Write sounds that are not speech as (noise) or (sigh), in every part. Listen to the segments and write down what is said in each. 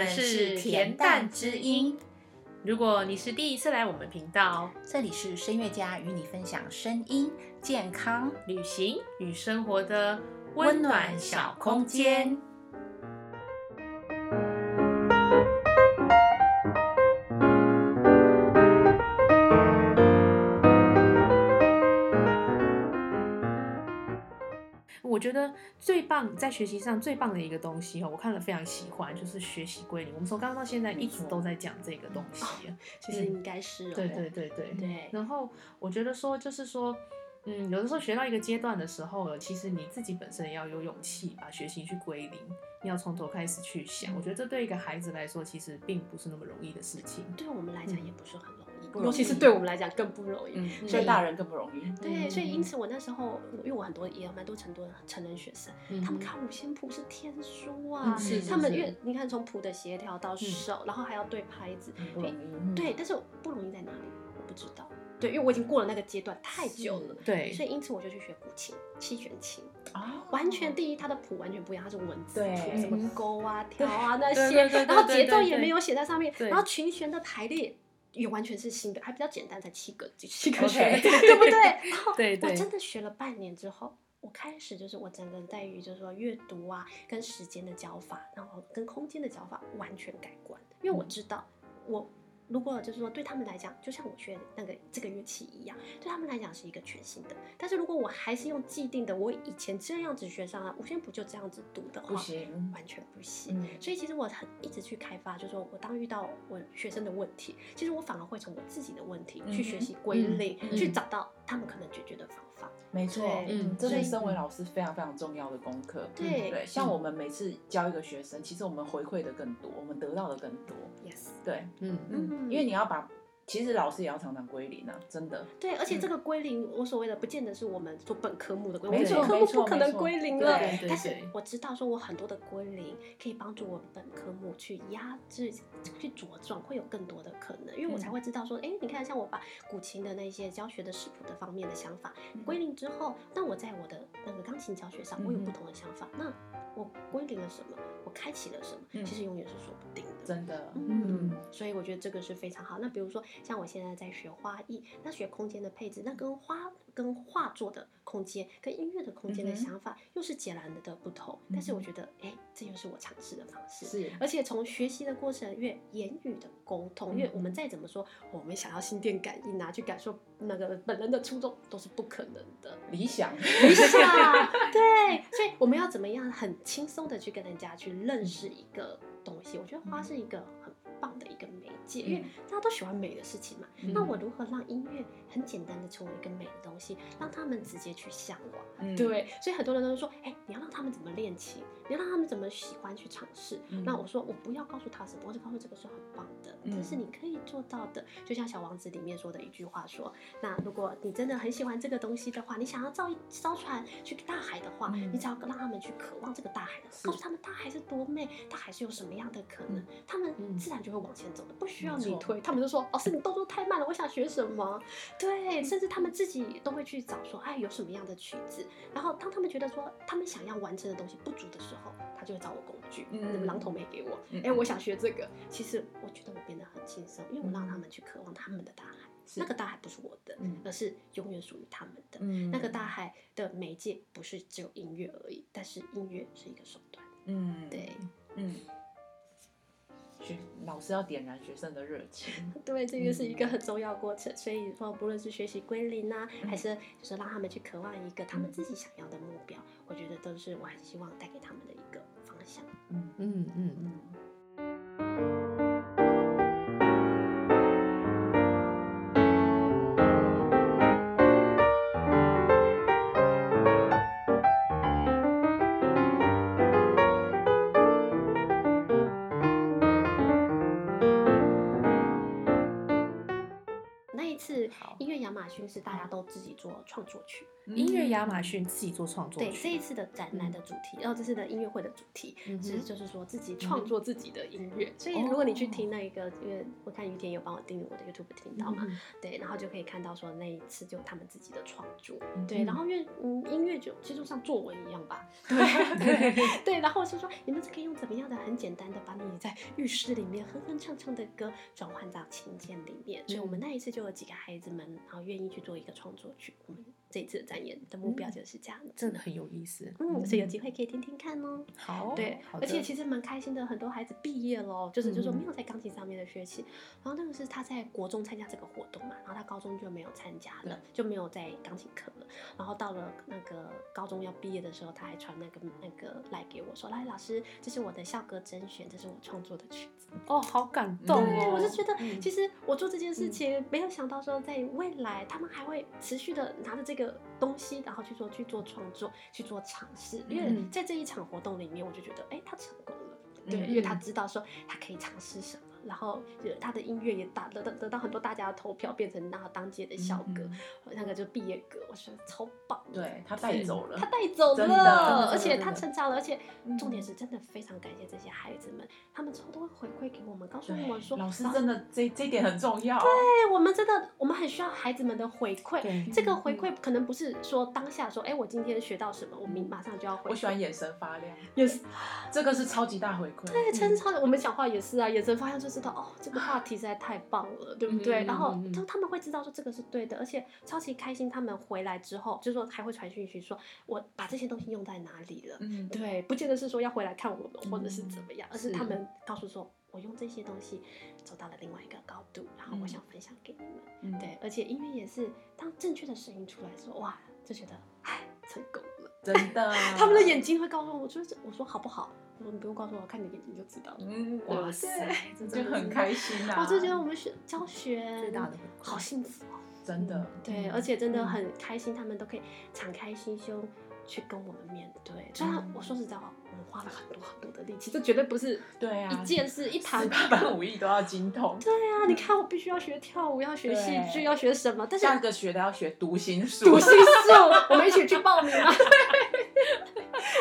们是恬淡之音。如果你是第一次来我们频道，这里是声乐家与你分享声音、健康、旅行与生活的温暖小空间。觉得最棒在学习上最棒的一个东西哦，我看了非常喜欢，就是学习归零。我们从刚刚到现在一直都在讲这个东西，其实应该是对对对对对。然后我觉得说就是说，嗯，有的时候学到一个阶段的时候，其实你自己本身也要有勇气把学习去归零，你要从头开始去想。我觉得这对一个孩子来说，其实并不是那么容易的事情。对我们来讲也不是很容易。尤其是对我们来讲更不容易，所以大人更不容易。对，所以因此我那时候，因为我很多也有蛮多成多成人学生，他们看五线谱是天书啊，他们因为你看从谱的协调到手，然后还要对拍子，对，但是不容易在哪里？我不知道。对，因为我已经过了那个阶段太久了，对，所以因此我就去学古琴、七弦琴啊，完全第一它的谱完全不一样，它是文字谱，什么勾啊、挑啊那些，然后节奏也没有写在上面，然后琴弦的排列。也完全是新的，还比较简单，才七个七个学，(laughs) 对不对？(laughs) 然后我真的学了半年之后，我开始就是我整个在于就是说阅读啊，跟时间的教法，然后跟空间的教法完全改观，因为我知道我。如果就是说对他们来讲，就像我学那个这个乐器一样，对他们来讲是一个全新的。但是如果我还是用既定的，我以前这样子学上啊，五线谱就这样子读的话，不行，完全不行。所以其实我很一直去开发，就是说我当遇到我学生的问题，其实我反而会从我自己的问题去学习归类，去找到他们可能解决的方法。没错，嗯，这是身为老师非常非常重要的功课。对对，像我们每次教一个学生，其实我们回馈的更多，我们得到的更多。Yes，对，嗯嗯，因为你要把。其实老师也要常常归零啊，真的。对，而且这个归零，我所谓的不见得是我们做本科目的归零，没错科目不可能归零了。但是我知道，说我很多的归零可以帮助我本科目去压制、去茁壮，会有更多的可能。因为我才会知道说，哎，你看，像我把古琴的那些教学的视谱的方面的想法归零之后，那我在我的那个钢琴教学上，我有不同的想法。那我归零了什么？我开启了什么？其实永远是说不定的。真的，嗯，所以我觉得这个是非常好。那比如说，像我现在在学花艺，那学空间的配置，那跟花。跟画作的空间、跟音乐的空间的想法又是截然的不同，但是我觉得，哎，这又是我尝试的方式。是，而且从学习的过程，越言语的沟通，因为我们再怎么说，我们想要心电感应啊，去感受那个本人的初衷，都是不可能的。理想，理想，对，所以我们要怎么样很轻松的去跟人家去认识一个东西？我觉得花是一个很棒的一个媒介，因为大家都喜欢美的事情嘛。那我如何让音乐很简单的成为一个美的东西？让他们直接去向往，对，所以很多人都说，哎，你要让他们怎么练琴，你要让他们怎么喜欢去尝试。那我说，我不要告诉他什么，我只告诉这个是很棒的，这是你可以做到的。就像《小王子》里面说的一句话说，那如果你真的很喜欢这个东西的话，你想要造一艘船去大海的话，你只要让他们去渴望这个大海的，告诉他们大海是多美，大海是有什么样的可能，他们自然就会往前走的，不需要你推。他们就说，老师你动作太慢了，我想学什么？对，甚至他们自己都会去。找说哎有什么样的曲子，然后当他们觉得说他们想要完成的东西不足的时候，他就会找我工具。嗯，榔头没给我，哎，我想学这个。其实我觉得我变得很轻松，因为我让他们去渴望他们的大海。那个大海不是我的，而是永远属于他们的。那个大海的媒介不是只有音乐而已，但是音乐是一个手段。嗯，对，嗯。学老师要点燃学生的热情，(laughs) 对，这个是一个很重要过程。所以说，不论是学习归零啊，还是就是让他们去渴望一个他们自己想要的目标，我觉得都是我很希望带给他们的一个方向。嗯嗯嗯嗯。亚马逊是大家都自己做创作曲音乐亚马逊自己做创作对这一。次的展览的主题然后这次的音乐会的主题其实就是说自己创作自己的音乐。所以如果你去听那一个因为我看雨田有帮我订阅我的 youtube 听到嘛对然后就可以看到说那一次就他们自己的创作对然后乐嗯音乐就其实就像作文一样吧对。(laughs) 对对。然后是说你们是可以用怎么样的很简单的把你在浴室里面哼哼唱唱的歌转换到琴键里面。所以我们那一次就有几个孩子们然后愿意去做一个创作剧。这一次的展演的目标嗯就是这样子。真的很有意思。嗯，所以有机会可以听听看哦。好，对，而且其实蛮开心的，很多孩子毕业了，就是就说嗯没有在钢琴上面的学习，然后那个是他在国中参加这个活动嘛，然后他高中就没有参加了，就没有在钢琴课了，然后到了那个高中要毕业的时候，他还传那个那个来给我说，来老师，这是我的校歌甄选，这是我创作的曲子。哦，好感动对哦！我是觉得，嗯其实我做这件事情，没有想到说，在未来他们还会持续的拿着这个东西，然后去做去做创作，去做尝试。因为嗯。在这一场活动里面，我就觉得，哎，他成功了，嗯。对，因为他知道说他可以尝试什么，然后就他的音乐也打得得得到很多大家的投票，变成那当届的校歌，嗯那个就毕业歌，我觉得超棒。对他带走了 (laughs) 他，带走了，而且他成长了，而且嗯重点是真的非常感谢这些孩子们，他们之后都会回馈给我们，告诉我们说，老师真的这这一点很重要。对我们真的，我们很需要孩子们的回馈。这个回馈可能不是说当下说，哎，我今天学到什么，我明马上就要回。我喜欢眼神发亮，也是，这个是超级大回馈。对，真超的。我们讲话也是啊，眼神发亮就知道，哦，这个话题实在太棒了，对不对？嗯然后嗯嗯他他们会知道说这个是对的，而且超级开心。他们回来之后，就是说还会传讯息说，我把这些东西用在哪里了。嗯，对，不见得是说要回来看我们，或者是怎么样，而是是他们告诉说，我用这些东西走到了另外一个高度，然后我嗯想分享给你们。嗯，对，而且音乐也是，当正确的声音出来的时候，哇，就觉得哎，成功了。真的，(laughs) 他们的眼睛会告诉我，就是我说好不好？你不用告诉我，看你的眼睛就知道了。嗯，哇塞对，这就很开心呐。我就觉得我们学教学最大的好幸福哦。真的，对，嗯而且真的嗯很开心，他们都可以敞开心胸去跟我们面对。虽然嗯我说实在话，我们花了很多很多的力气，这绝对不是对啊一件事一堂十八般武艺都要精通。对啊，你看我必须要学跳舞，要学戏剧，要学什么？但是下个学的要学读心术，读心术，我们一起去报名啊！(laughs)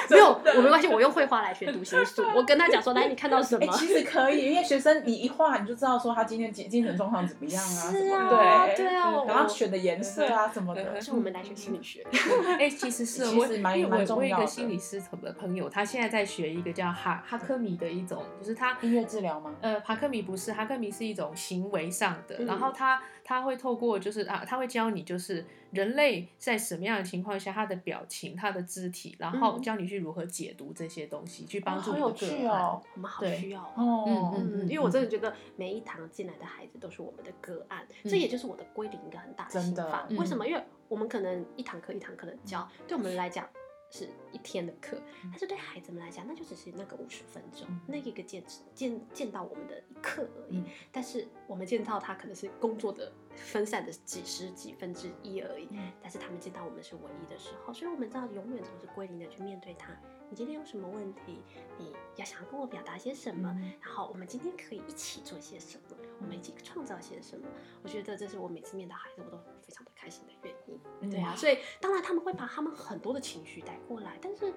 没有，我没关系，我用绘画来学读心术。我跟他讲说，来，你看到什哎、么？其实可以，因为学生你一画你就知道说他今天精精神状况怎么样啊，是什么啊，对对啊，然后我选的颜色啊什么的，是我们来学心理学。(laughs) 哎、其实是我，其实蛮因为我我有一个心理师的朋友，他现在在学一个叫哈哈科米的一种，就是他音乐治疗吗？呃，哈克米不是，哈克米是一种行为上的，嗯然后他他会透过就是啊，他会教你就是人类在什么样的情况下，他的表情、他的肢体，然后嗯教你去如何解读这些东西，去帮哦助你的个好有趣案。哦，我们好需要哦。嗯，嗯嗯，因为我真的觉得每一堂进来的孩子都是我们的个案，这也就是我的归零一个很大的真的心法。嗯为什么？因为我们可能一堂课一堂课的教，对我们来讲是一天的课，但是对孩子们来讲，那就只是那个五十分钟，嗯那一个见见见到我们的一刻而已。嗯但是我们见到他可能是工作的分散的几十几分之一而已，嗯但是他们见到我们是唯一的时候，所以我们知道永远总是归零的去面对他。你今天有什么问题？你要想要跟我表达些什么？嗯然后我们今天可以一起做些什么？我们一起创造些什么？我觉得这是我每次面对孩子我都非常的开心的原因。嗯对啊，所以当然他们会把他们很多的情绪带过来，但是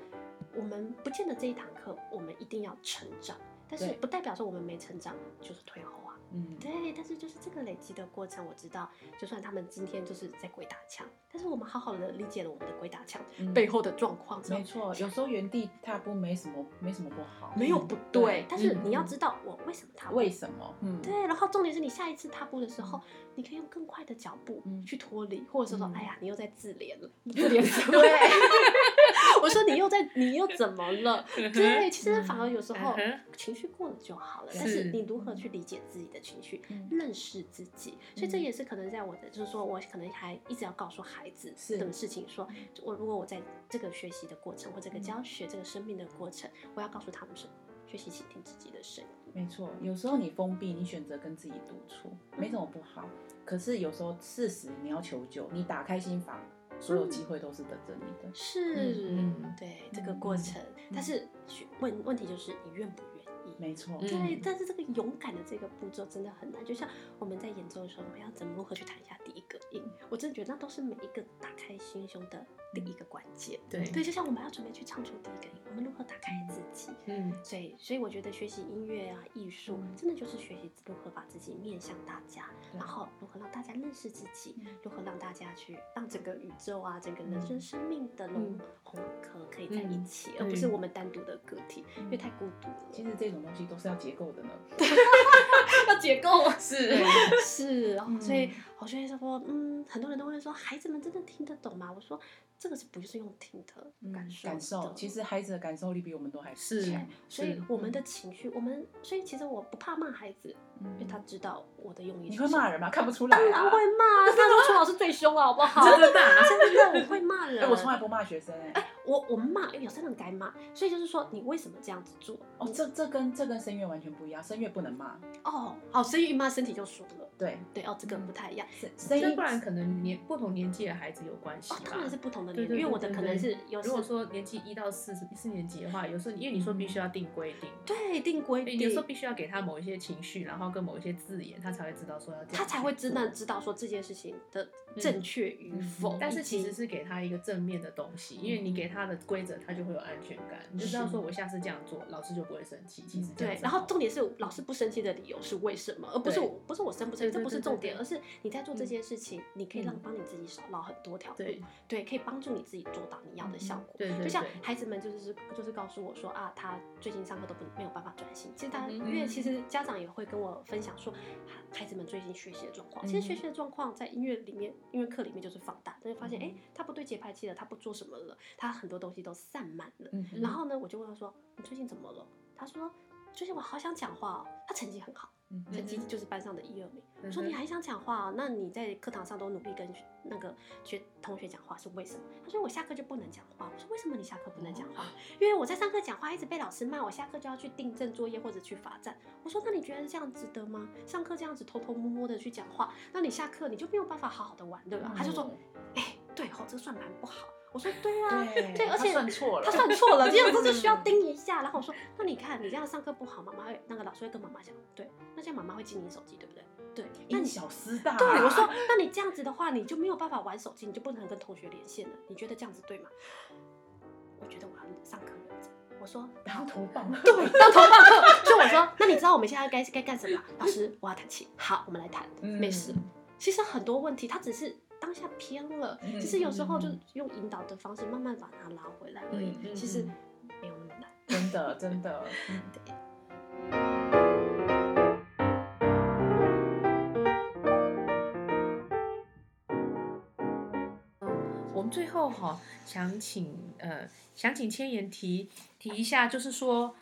我们不见得这一堂课我们一定要成长，但是不代表说我们没成长就是退后啊。嗯，对，但是就是这个累积的过程，我知道，就算他们今天就是在鬼打墙，但是我们好好的理解了我们的鬼打墙嗯。背后的状况没，错，有时候原地踏步没什么没什么不好，没有不对，但是嗯你要知道我为什么踏步。为什么？嗯，对，然后重点是你下一次踏步的时候，你可以用更快的脚步嗯。去脱离，或者是说，嗯。哎呀，你又在自怜了，自怜什么？对，我说你又在，你又怎么了？对，其实反而有时候情绪过了就好了，但是是你如何去理解自己的情绪，嗯认识自己，所以这嗯也是可能在我的，就是说我可能还一直要告诉孩子是这种事情，说我如果我在这个学习的过程或这个嗯教学这个生命的过程，我要告诉他们什么？学习倾听自己的声音。没错，有时候你封闭，你选择跟自己独处，没什么不好。可是有时候事实你要求救，你打开心房，所有机会都是等着你的。是，嗯对这个过程，但是问问题就是你愿不愿意。没错，嗯。对，但是这个勇敢的这个步骤真的很难，就像我们在演奏的时候，我们要怎么如何去弹一下第一个应，我真的觉得那都是每一个打开心胸的第一个关键。对对，就像我们要准备去唱出第一个音，我们如何打开自己？嗯，所以，所以我觉得学习音乐啊、艺术，真的就是学习如何把自己面向大家，对然后如何让大家认识自己，嗯如何让大家去让整个宇宙啊、整个人生生命的融嗯融合可以在一起，嗯而不是我们单独的个体，因为太孤独了。其实这种东西都是要结构的呢。(laughs) (laughs) 要解构。是。是所以我就会说，嗯，很多人都会说，孩子们真的听得懂吗？我说这个是不是用听的感受的？感受，其实孩子的感受力比我们都还是强。所以我们的情绪，我们所以其实我不怕骂孩子，因为嗯他知道我的用意。你会骂？人吗？看不出来 (laughs) 当然啊。会骂，他说楚老师最凶了，好不好？真的啊真的，我会骂人。(laughs) 哎，我从来不骂学生哎。我我们骂，因为有些人该骂，所以就是说，你为什么这样子做？哦，这这跟这跟声乐完全不一样，声乐不能骂。哦，好，所以一骂身体就熟了。对，对哦，这个不太一样。声声音这不然可能年不同年纪的孩子有关系吧，。哦当然是不同的年龄，对对对因为我的可能是有如果说年纪一到四四年级的话，有时候因为你说必须要定规定，对定规定，有时候必须要给他某一些情绪，然后跟某一些字眼，他才会知道说要这样，他才会真的知道说这件事情的正确与否。嗯但是其实是给他一个正面的东西，因为你给他的规则，他就会有安全感，你就知道说我下次这样做，老师就不会生气。其实对，然后重点是老师不生气的理由是为什么，而不是我不是我生不生气，这不是重点，而是你在做这件事情，你可以让嗯帮你自己少绕很多条路，对对，可以帮助你自己做到你要的效果。对对就像孩子们就是就是告诉我说啊，他最近上课都不没有办法专心。其实他、嗯因为其实家长也会跟我分享说，孩子们最近学习的状况。其实学习的状况在音乐里面，音乐课里面就是放大，就会发现哎、诶他不对节拍器了，他不做什么了，他很多东西都散漫了。嗯然后呢，我就问他说，你最近怎么了？他说最近我好想讲话哦，他成绩很好。嗯成绩就是班上的一二名。我嗯说你还想讲话、哦？那你在课堂上都努力跟那个学同学讲话是为什么？他说我下课就不能讲话。我说为什么你下课不能讲话？因为我在上课讲话一直被老师骂，我下课就要去订正作业或者去罚站。我说那你觉得这样值得吗？上课这样子偷偷摸摸的去讲话，那你下课你就没有办法好好的玩对吧。他就说，哎、对哦，这算蛮不好。我说对啊，对对，而且他算错了他算错了，这样子就需要 (laughs) 盯一下。然后我说，那你看你这样上课不好，妈妈会那个老师会跟妈妈讲，对，那这样妈妈会记你手机，对不对？对，那小失大。对我说，那你这样子的话，你就没有办法玩手机，你就不能跟同学连线了。你觉得这样子对吗？我觉得我要上课认真。我说，当头棒。对，当头棒喝。(laughs) 所以我说，那你知道我们现在该该干什么？老师，我要弹琴。好，我们来弹，嗯没事。其实很多问题，他只是当下偏了，嗯只是有时候就用引导的方式慢慢把它拉回来而已。其实嗯没有那么难。真的真的。(laughs) 我们最后哈、想请呃想请千言提提一下，就是说，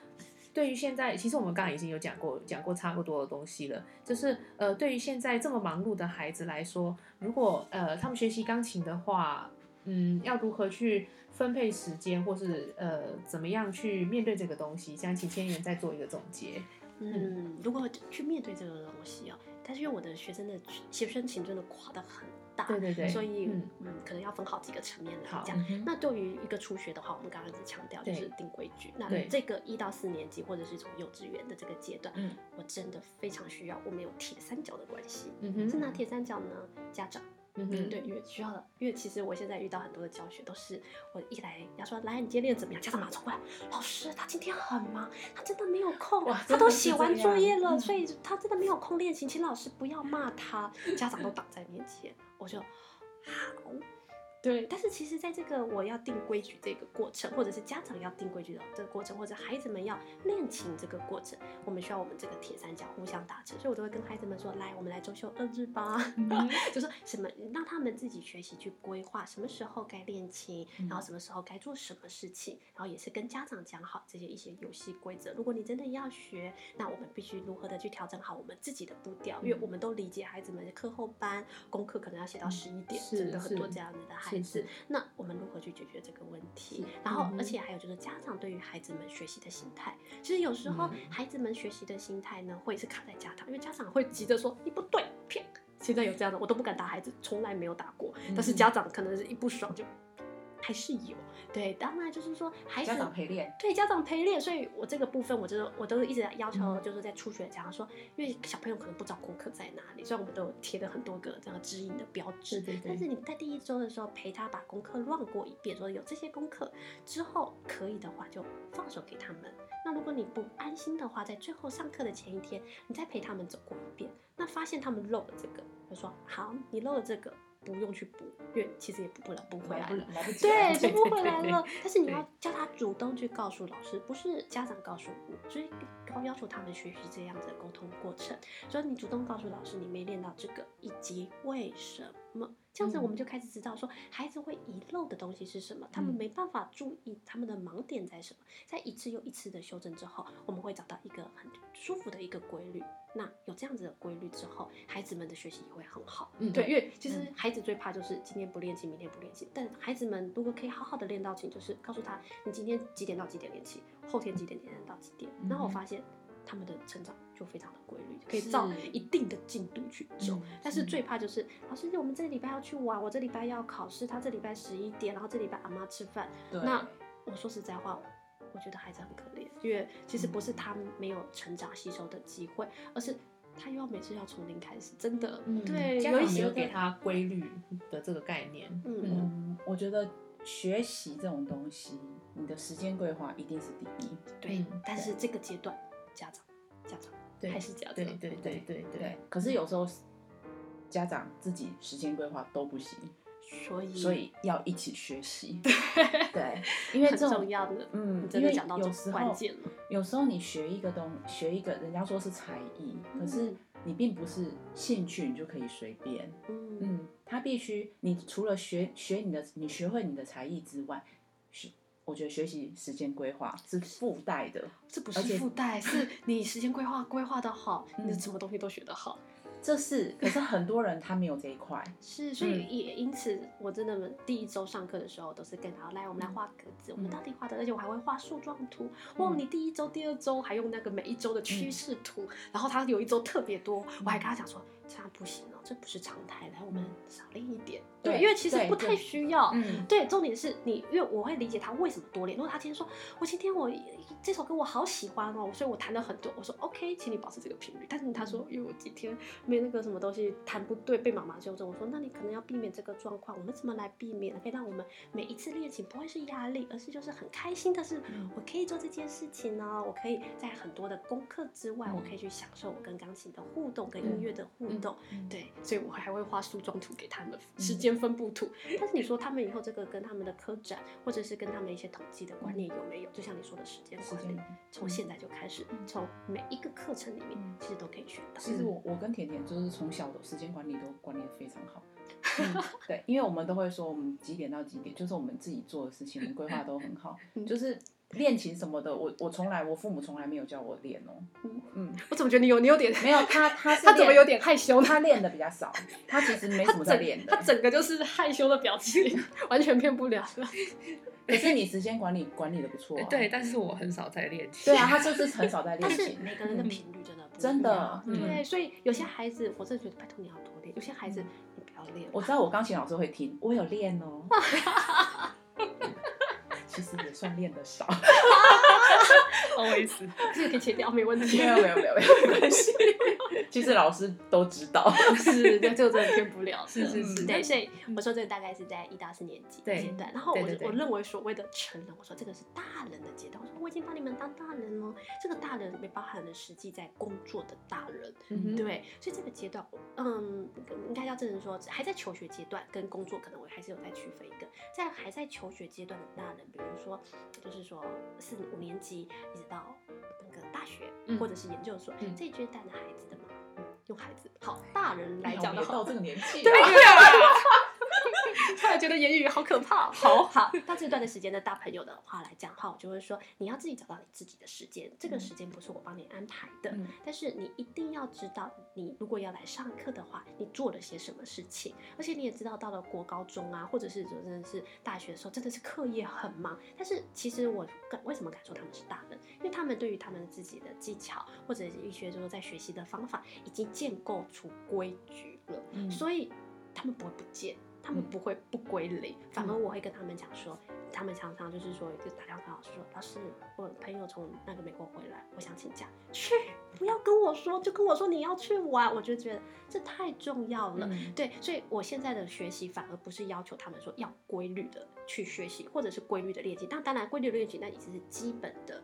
对于现在，其实我们刚刚已经有讲过讲过差不多的东西了，就是呃对于现在这么忙碌的孩子来说，如果呃他们学习钢琴的话，嗯，要如何去分配时间，或是呃怎么样去面对这个东西？想请千言再做一个总结。嗯，如果去面对这个东西啊，但是因为我的学生的学生群真的垮的很大，对对对所以嗯嗯可能要分好几个层面来好讲。那对于一个初学的话，我们刚刚一直强调就是定规矩。那这个一到四年级或者是从幼稚园的这个阶段，嗯我真的非常需要我们有铁三角的关系。嗯哼是哪铁三角呢？家长。嗯哼，对，因为需要的，因为其实我现在遇到很多的教学都是，我一来要说来，你今天练得怎么样？家长马上冲过来，老师他今天很忙，他真的没有空，他都写完作业了，嗯所以他真的没有空练琴，请老师不要骂他，家长都挡在面前，我就好。对，但是其实，在这个我要定规矩这个过程，或者是家长要定规矩的这个过程，或者孩子们要练琴这个过程，我们需要我们这个铁三角互相达成。所以我都会跟孩子们说：“来，我们来周休二日吧。(laughs) 就说什么让他们自己学习去规划什么时候该练琴，然后什么时候该做什么事情，然后也是跟家长讲好这些一些游戏规则。如果你真的要学，那我们必须如何的去调整好我们自己的步调，因为我们都理解孩子们的课后班功课可能要写到十一点，真的很多这样子的孩是子是。那我们如何去解决这个问题？然后而且还有就是家长对于孩子们学习的心态，其实有时候嗯孩子们学习的心态呢，会是卡在家长，因为家长会急着说你不对，骗。现在有这样的，我都不敢打孩子，从来没有打过。但是嗯家长可能是一不爽就，还是有。对，当然就是说孩子家长陪练，对家长陪练，所以我这个部分我就我都一直要求，嗯就是在初学家长说，因为小朋友可能不知道功课在哪里，虽然我们都有贴了很多个这样指引的标志，对对对但是你在第一周的时候陪他把功课乱过一遍，说有这些功课之后可以的话就放手给他们。那如果你不安心的话，在最后上课的前一天，你再陪他们走过一遍，那发现他们漏了这个，就说好，你漏了这个。不用去补，因为其实也补不了，补 (laughs) 回来了。来不及对，了就不回来对了。但是你要叫他主动去告诉老师，不是家长告诉我，所以高要求他们学习这样子的沟通过程。所以你主动告诉老师你没练到这个，以及为什么，这样子嗯我们就开始知道说孩子会遗漏的东西是什么，他们嗯没办法注意他们的盲点在什么。在一次又一次的修正之后，我们会找到一个很舒服的一个规律。那有这样子的规律之后，孩子们的学习也会很好。嗯对，因为其实嗯孩子最怕就是今天不练琴，明天不练琴。但孩子们如果可以好好的练到琴，就是告诉他你今天几点到几点练琴，后天几点几点到几点。然后我发现他们的成长就非常的规律，可以照一定的进度去走。嗯但是嗯最怕就是老师，我们这个礼拜要去玩，我这礼拜要考试，他这礼拜十一点，然后这礼拜阿妈吃饭。那我说实在话，我觉得孩子很可怜，因为其实不是他没有成长吸收的机会，而是他又要每次要从零开始，真的，嗯对，家长没有给他规律的这个概念。嗯嗯，我觉得学习这种东西，你的时间规划一定是第一。对嗯，但是这个阶段，家长，家长对还是家长，对对对对对，可是有时候家长自己时间规划都不行，所以所以要一起学习。对，(laughs) 因为很这种重要的，嗯真因为的讲到有时候有时候你学一个东，学一个人家说是才艺，可是嗯你并不是兴趣，你就可以随便。嗯嗯，他必须，你除了学学你的，你学会你的才艺之外，学，我觉得学习时间规划是附带的。(laughs) 这不是附带，(laughs) 是你时间规划规划的好，你的嗯什么东西都学得好。这是，可是很多人他没有这一块。(laughs) 是，所以嗯也因此，我真的第一周上课的时候都是跟他来，我们来画格子，我们嗯到底画的，而且我还会画树状图。哇，嗯你第一周、第二周还用那个每一周的趋势图，然后他有一周特别多，我还跟他讲说，这样不行哦，这不是常态，来我们少练一点。对，对因为其实不太需要。嗯，对，重点是你，因为我会理解他为什么多练。如果他今天说，我今天我这首歌我好喜欢哦，所以我弹了很多。我说 OK，请你保持这个频率。但是他说，因为我几天没那个什么东西弹不对，被妈妈纠正。我说，那你可能要避免这个状况。我们怎么来避免？可以让我们每一次练琴不会是压力，而是就是很开心的是，嗯我可以做这件事情呢。我可以在很多的功课之外，嗯我可以去享受我跟钢琴的互动，跟音乐的互动。嗯对，所以我还会画树状图给他们，时间分布图。但是你说他们以后这个跟他们的科展，或者是跟他们一些统计的观念有没有？就像你说的时间管理从现在就开始，从每一个课程里面嗯其实都可以学到。其实我我跟甜甜就是从小的时间管理都管理的非常好。(laughs) 嗯，对，因为我们都会说我们几点到几点，就是我们自己做的事情，我们规划都很好。嗯就是练琴什么的，我我从来我父母从来没有教我练哦。嗯嗯，我怎么觉得你有你有点没有他他是 (laughs) 他怎么有点害羞？他练的比较少，他其实没什么在练的他。整个就是害羞的表情，完全骗不了了。(laughs) 可是你时间管理管理的不错啊。对，但是我很少在练琴。对啊，他就是很少在但是练琴。每个人的频率真的不一样真的嗯对，所以有些孩子，我真的觉得拜托你要多练；有些孩子你不要练。我知道我钢琴老师会听，我有练哦。(laughs) 其实也算练得少。(laughs) (laughs) always 这个可以切掉，没问题。没有没有没有没有没关系。(laughs) 其实老师都知道。是，对，这个真的骗不了。(laughs) 是是是嗯对，所以我说这个大概是在一到四年级对阶段，然后我我认为所谓的成人，我说这个是大人的阶段，我说我已经把你们当大人了，这个大人里面包含了实际在工作的大人，对，所以这个阶段，嗯，应该要正人说，还在求学阶段跟工作可能我还是有在区分一个，在还在求学阶段的大人，比如说就是说四五年级一直到那个大学、嗯或者是研究所、嗯这一阶段的孩子的嘛，嗯，用孩子好大人来讲的好到，这个年纪 (laughs) 对了。(laughs) 突然觉得言语好可怕。好好，到这段的时间的大朋友的话来讲的话，我就会说，你要自己找到你自己的时间，这个时间不是我帮你安排的，嗯但是你一定要知道，你如果要来上课的话，你做了些什么事情，而且你也知道，到了国高中啊，或者是说真的是大学的时候，真的是课业很忙。但是其实我敢为什么敢说他们是大人？因为他们对于他们自己的技巧，或者一些就是在学习的方法，已经建构出规矩了，嗯所以他们不会不见。他们嗯。不会不归零，反而嗯。我会跟他们讲说，他们常常就是说，就打电话跟老师说，老师，我朋友从那个美国回来，我想请假，去，不要跟我说，就跟我说你要去玩，我就觉得这太重要了。嗯。对，所以我现在的学习反而不是要求他们说要规律的去学习，或者是规律的练习。但当然，规律的练习那已经是基本的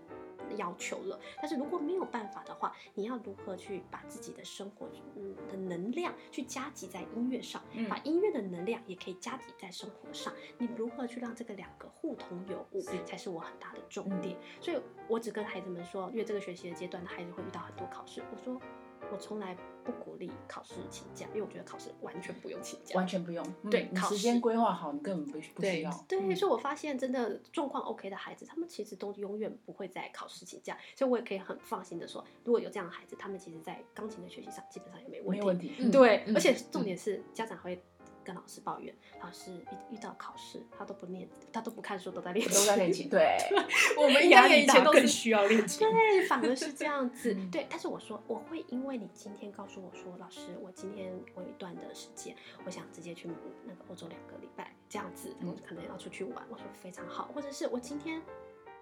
要求了。但是如果没有办法的话，你要如何去把自己的生活嗯的能量去加集在音乐上，嗯把音乐的能量也可以加集在生活上？你如何去让这个两个互通有无，是才是我很大的重嗯点。所以我只跟孩子们说，因为这个学习的阶段的，孩子会遇到很多考试，我说。我从来不鼓励考试请假，因为我觉得考试完全不用请假。完全不用。嗯对考你时间规划好，你根本不不需要。对，嗯所以我发现真的状况 OK 的孩子，他们其实都永远不会在考试请假，所以我也可以很放心的说，如果有这样的孩子，他们其实在钢琴的学习上基本上也没问题。没有问题。嗯对，嗯而且嗯重点是家长会跟老师抱怨，老师遇遇到考试他都不念，他都不看书，都在练都在练琴。(laughs) 对，我们应压力该也以前大更都是需要练琴。对，反而是这样 (laughs) 子。嗯对，但是我说我会因为你今天告诉我说，老师，我今天我有一段的时间，我想直接去那个欧洲两个礼拜这样子，我嗯可能要出去玩。我说非常好，或者是我今天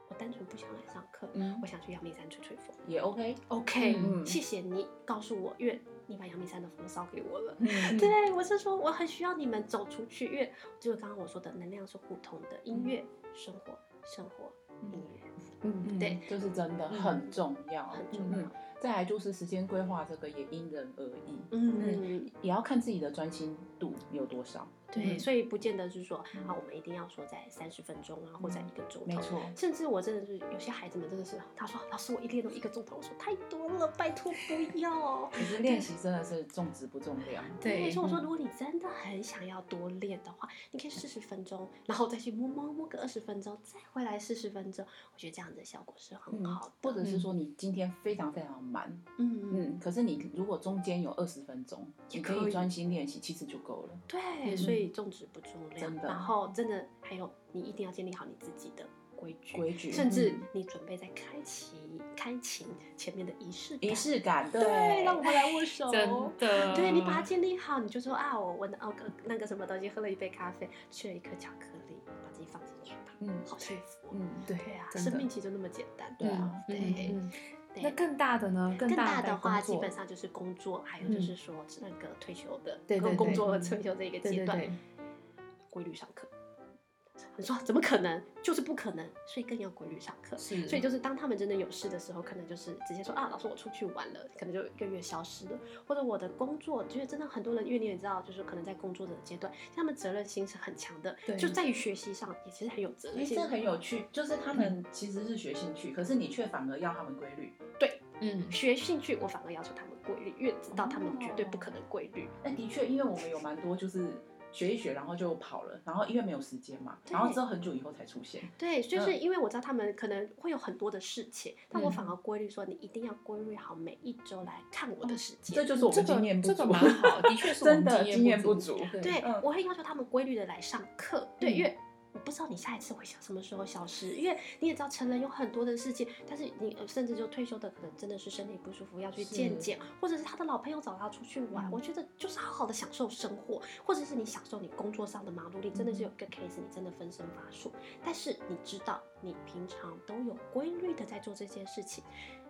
我单纯不想来上课，嗯我想去阳明山吹吹风。也 OK。OK，、嗯谢谢你告诉我，因为你把阳明山的风烧给我了。(laughs) 嗯，对，我是说我很需要你们走出去，因为就是刚刚我说的能量是互通的，音乐、生活、生活、音乐。嗯，对，就是真的嗯很重要，很重要嗯，再来就是时间规划，这个也因人而异，嗯，也要看自己的专心度有多少。对，嗯所以不见得是说啊嗯，我们一定要说在三十分钟啊，或在一个钟头。没错，甚至我真的是有些孩子们真的是，他说老师我一练都一个钟头，我说太多了，拜托不要。可是练习真的是重质不重量。对所以我说嗯如果你真的很想要多练的话，你可以四十分钟，然后再去摸摸摸个二十分钟，再回来四十分钟，我觉得这样子的效果是很嗯好的。或者是说你今天非常非常满，嗯嗯，嗯，可是你如果中间有二十分钟，你可以专心练习，其实就够了。对，嗯所以重质不重量，然后真的还有你一定要建立好你自己的规矩。规矩，甚至嗯你准备在开启开琴前面的仪式感，仪式感，对，让我们来握手，(laughs) 真的，对你把它建立好，你就说啊，我闻哦个那个什么东西，喝了一杯咖啡，吃了一颗巧克力，把自己放进去吧，嗯好幸福哦。嗯，对对啊，生命其实就那么简单。对啊对嗯嗯对那更大的呢？更大大的话，基本上就是工作，还有就是说那个退休的，对工作和嗯退休这一个阶段规律上课。你说怎么可能？就是不可能，所以更要规律上课。是，所以就是当他们真的有事的时候，可能就是直接说啊，老师我出去玩了，可能就一个月消失了，或者我的工作，就是真的很多人，因为你也知道，就是可能在工作的阶段，他们责任心是很强的，就在于学习上也其实很有责哎，任心。这很有趣，就是他们其实是学兴趣，可是你却反而要他们规律。对嗯，学兴趣，我反而要求他们规律，因为知道他们绝对不可能规律。那的确，因为我们有蛮多就是学一学，然后就跑了，然后因为没有时间嘛，然后之后很久以后才出现。对，就是嗯因为我知道他们可能会有很多的事情，但我嗯反而规律说，你一定要规律好每一周来看我的时间。这就是我们经验不足，这个蛮好，的确是我 (laughs) 们真的经验不不足。对，嗯我会要求他们规律的来上课。对，嗯因为我不知道你下一次会想什么时候消失，因为你也知道成人有很多的事情，但是你呃甚至就退休的可能真的是身体不舒服要去见是见，或者是他的老朋友找他出去玩，嗯我觉得就是好好的享受生活，或者是你享受你工作上的忙碌，你真的是有一个 case，你真的分身乏术，但是你知道你平常都有规律的在做这件事情。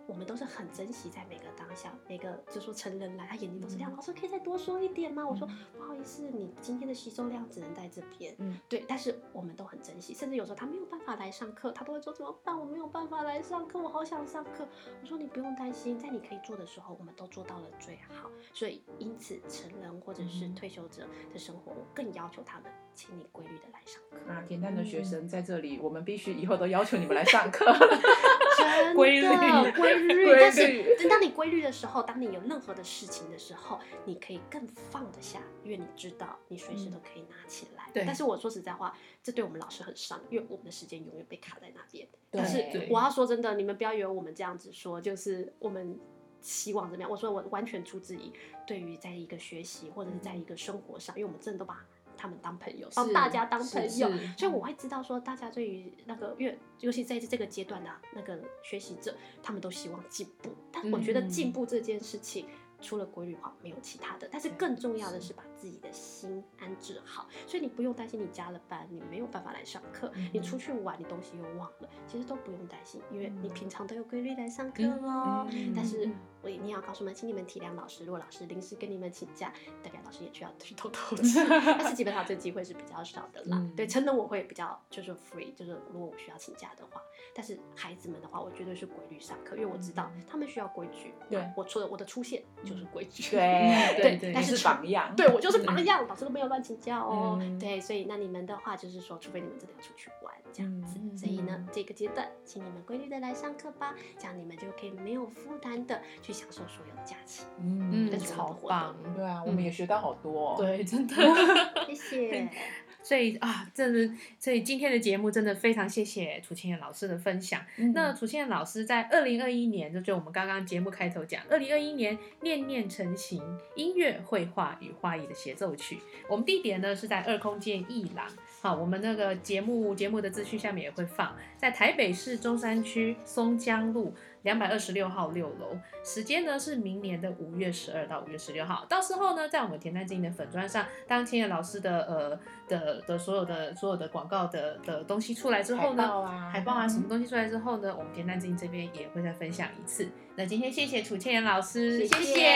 我们都是很珍惜在每个当下，每个就说成人来，他眼睛都是亮。嗯老师可以再多说一点吗？我说嗯不好意思，你今天的吸收量只能在这边。嗯，对，但是我们都很珍惜，甚至有时候他没有办法来上课，他都会说怎么办？我没有办法来上课，我好想上课。我说你不用担心，在你可以做的时候，我们都做到了最好。所以因此，成人或者是嗯退休者的生活，我更要求他们，请你规律的来上课。那恬淡的学嗯生在这里，我们必须以后都要求你们来上课。(laughs) 真的规律规律，但是等当你规律的时候，当你有任何的事情的时候，你可以更放得下，因为你知道你随时都可以拿起来。对但是我说实在话，这对我们老师很伤，因为我们的时间永远被卡在那边。对但是我要说真的，你们不要以为我们这样子说，就是我们。希望怎么样？我说我完全出自于对于在一个学习或者是在一个生活上，因为我们真的都把他们当朋友，帮大家当朋友，所以我会知道说，大家对于那个越，尤其在这个阶段的、那个学习者，他们都希望进步。但我觉得嗯。进步这件事情，除了规律化，没有其他的。但是更重要的是。把自自己的心安置好，所以你不用担心你加了班，你没有办法来上课，嗯你出去玩，你东西又忘了，其实都不用担心，因为你平常都有规律来上课喽。嗯。但是我一定要告诉你们，请你们体谅老师，如果老师临时跟你们请假，代表老师也需要去偷偷 (laughs) 吃，但是基本上这机会是比较少的啦。嗯对，成人我会比较就是 free，就是如果我需要请假的话，但是孩子们的话，我绝对是规律上课，因为我知道他们需要规矩。对我除了我的出现就是规矩。对 (laughs) 对对但是榜样，对我就是榜样，老师都没有乱请假哦。嗯对，所以那你们的话就是说，除非你们真的要出去玩这样子，嗯所以呢，这个阶段，请你们规律的来上课吧，这样你们就可以没有负担的去享受所有的假期。嗯超棒，对啊，我们也学到好多哦。，对，(laughs) 真的。(laughs) 谢谢。(laughs) 所以啊，真的，所以今天的节目真的非常谢谢楚清燕老师的分享。嗯那楚清燕老师在二零二一年，就就我们刚刚节目开头讲，二零二一年念念成型音乐、绘画与画艺的协奏曲。我们地点呢是在二空间艺廊。好，我们那个节目节目的资讯下面也会放，在台北市中山区松江路两百二十六号六楼。时间呢是明年的五月十二到五月十六号。到时候呢，在我们田丹经的粉砖上，当千叶老师的呃的的所有的所有的广告的的东西出来之后呢，海报啊海报啊什么东西出来之后呢，我们田丹经这边也会再分享一次。那今天谢谢楚千言老师，谢谢